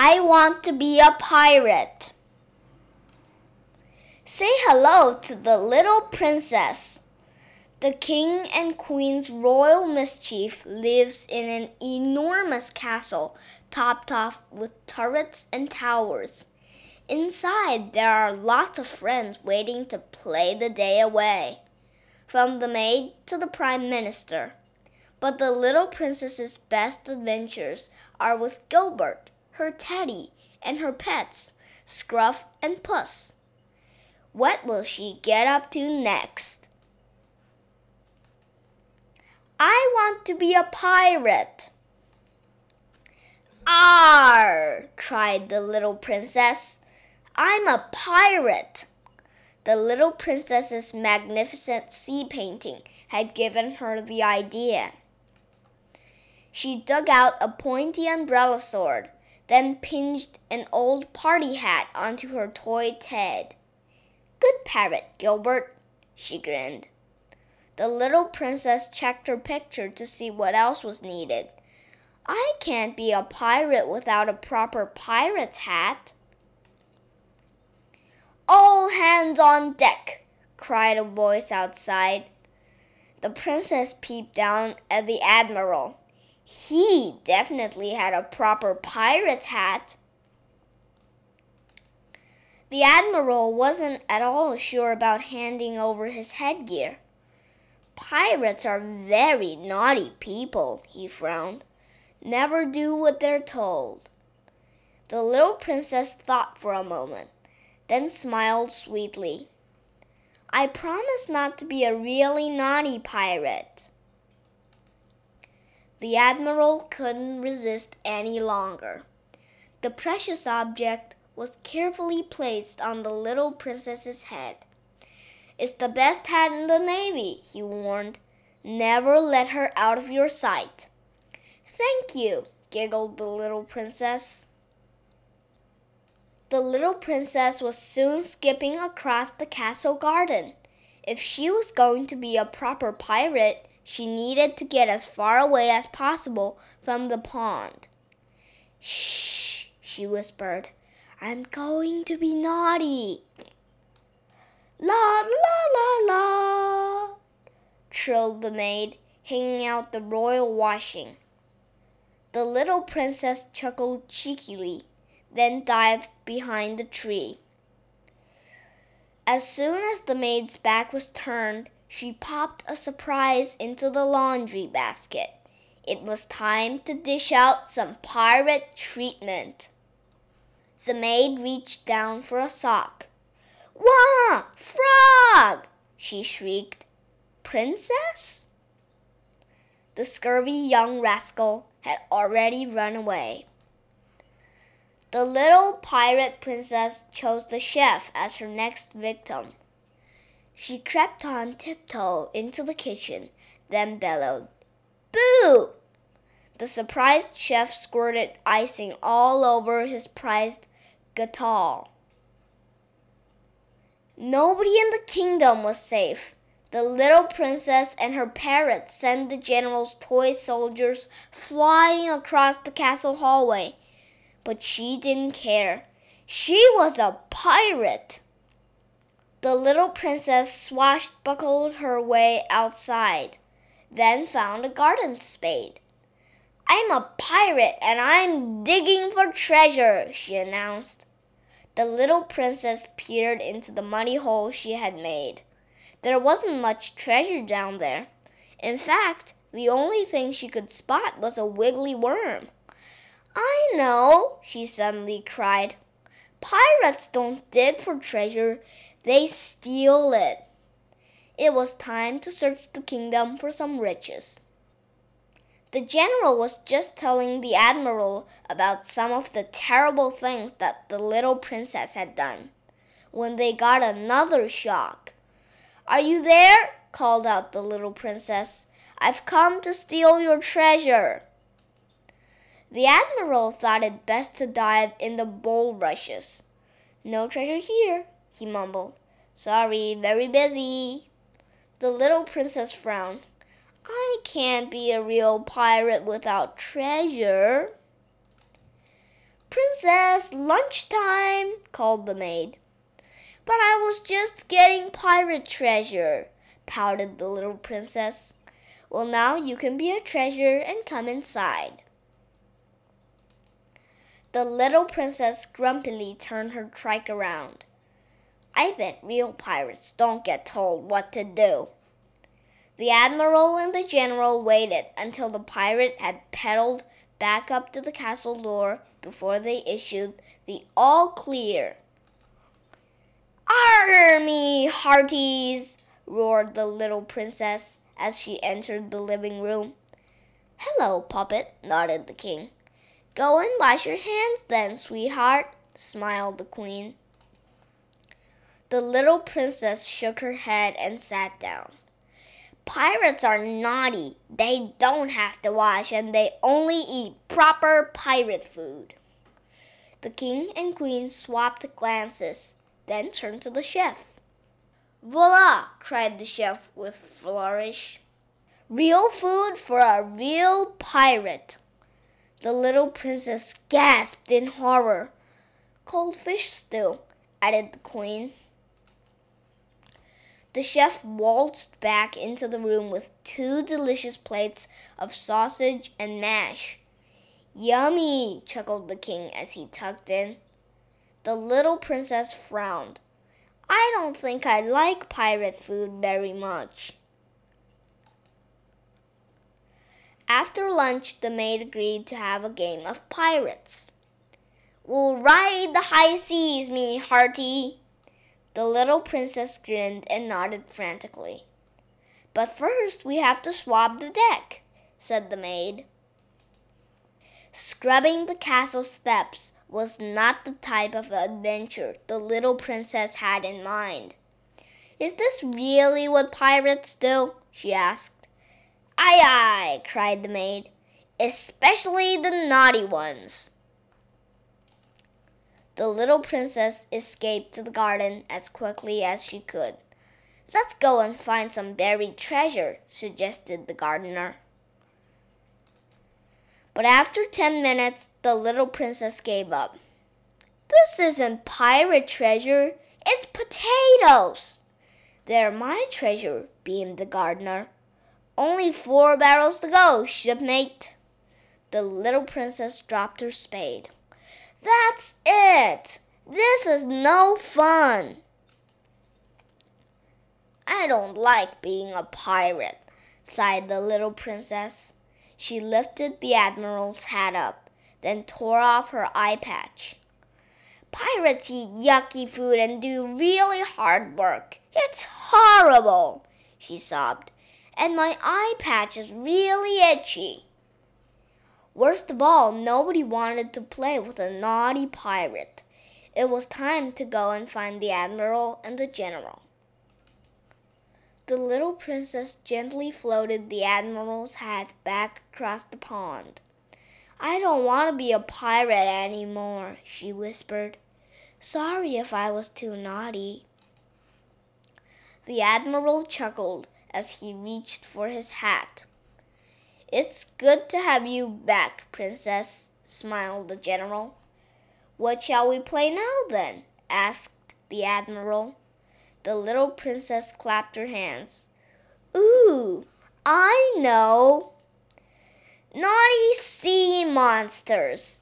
I want to be a pirate. Say hello to the little princess. The king and queen's royal mischief lives in an enormous castle topped off with turrets and towers. Inside, there are lots of friends waiting to play the day away, from the maid to the prime minister. But the little princess's best adventures are with Gilbert, her teddy, and her pets, Scruff and Puss. What will she get up to next? I want to be a pirate. Arr! cried the little princess. I'm a pirate. The little princess's magnificent sea painting had given her the idea. She dug out a pointy umbrella sword, then pinched an old party hat onto her toy head. Good parrot, Gilbert, she grinned. The little princess checked her picture to see what else was needed. I can't be a pirate without a proper pirate's hat. All hands on deck, cried a voice outside. The princess peeped down at the admiral. He definitely had a proper pirate's hat. The Admiral wasn't at all sure about handing over his headgear. Pirates are very naughty people, he frowned. Never do what they're told. The little princess thought for a moment, then smiled sweetly. I promise not to be a really naughty pirate. The Admiral couldn't resist any longer. The precious object was carefully placed on the little princess's head. It's the best hat in the Navy, he warned. Never let her out of your sight. Thank you, giggled the little princess. The little princess was soon skipping across the castle garden. If she was going to be a proper pirate, she needed to get as far away as possible from the pond. Shh, she whispered. I'm going to be naughty. La la la la, trilled the maid, hanging out the royal washing. The little princess chuckled cheekily, then dived behind the tree. As soon as the maid's back was turned, she popped a surprise into the laundry basket. It was time to dish out some pirate treatment. The maid reached down for a sock. Wah! Frog! she shrieked. Princess? The scurvy young rascal had already run away. The little pirate princess chose the chef as her next victim. She crept on tiptoe into the kitchen, then bellowed, Boo! The surprised chef squirted icing all over his prized Gatal. Nobody in the kingdom was safe. The little princess and her parrot sent the general's toy soldiers flying across the castle hallway. But she didn't care. She was a pirate. The little princess swashbuckled her way outside, then found a garden spade. I'm a pirate and I'm digging for treasure, she announced. The little princess peered into the muddy hole she had made. There wasn't much treasure down there. In fact, the only thing she could spot was a wiggly worm. I know, she suddenly cried. Pirates don't dig for treasure, they steal it. It was time to search the kingdom for some riches. The general was just telling the admiral about some of the terrible things that the little princess had done when they got another shock. Are you there? called out the little princess. I've come to steal your treasure. The admiral thought it best to dive in the bulrushes. No treasure here, he mumbled. Sorry, very busy. The little princess frowned. I can't be a real pirate without treasure. Princess, lunchtime, called the maid. But I was just getting pirate treasure, pouted the little princess. Well, now you can be a treasure and come inside. The little princess grumpily turned her trike around. I bet real pirates don't get told what to do. The admiral and the general waited until the pirate had paddled back up to the castle door before they issued the all clear. Army hearties! roared the little princess as she entered the living room. Hello, puppet, nodded the king. Go and wash your hands then, sweetheart, smiled the queen. The little princess shook her head and sat down. Pirates are naughty. They don't have to wash and they only eat proper pirate food. The king and queen swapped glances, then turned to the chef. Voila! cried the chef with flourish. Real food for a real pirate. The little princess gasped in horror. Cold fish stew, added the queen. The chef waltzed back into the room with two delicious plates of sausage and mash. Yummy, chuckled the king as he tucked in. The little princess frowned. I don't think I like pirate food very much. After lunch, the maid agreed to have a game of pirates. We'll ride the high seas, me hearty, the little princess grinned and nodded frantically. But first we have to swab the deck, said the maid. Scrubbing the castle steps was not the type of adventure the little princess had in mind. Is this really what pirates do? she asked. Aye, aye, cried the maid, especially the naughty ones. The little princess escaped to the garden as quickly as she could. Let's go and find some buried treasure, suggested the gardener. But after ten minutes, the little princess gave up. This isn't pirate treasure, it's potatoes. They're my treasure, beamed the gardener. Only four barrels to go, shipmate. The little princess dropped her spade. That's it! This is no fun! I don't like being a pirate, sighed the little princess. She lifted the Admiral's hat up, then tore off her eye patch. Pirates eat yucky food and do really hard work. It's horrible, she sobbed, and my eye patch is really itchy. Worst of all, nobody wanted to play with a naughty pirate. It was time to go and find the admiral and the general. The little princess gently floated the admiral's hat back across the pond. I don't want to be a pirate any more, she whispered. Sorry if I was too naughty. The admiral chuckled as he reached for his hat. It's good to have you back, Princess, smiled the general. What shall we play now, then? asked the admiral. The little princess clapped her hands. Ooh, I know. Naughty sea monsters,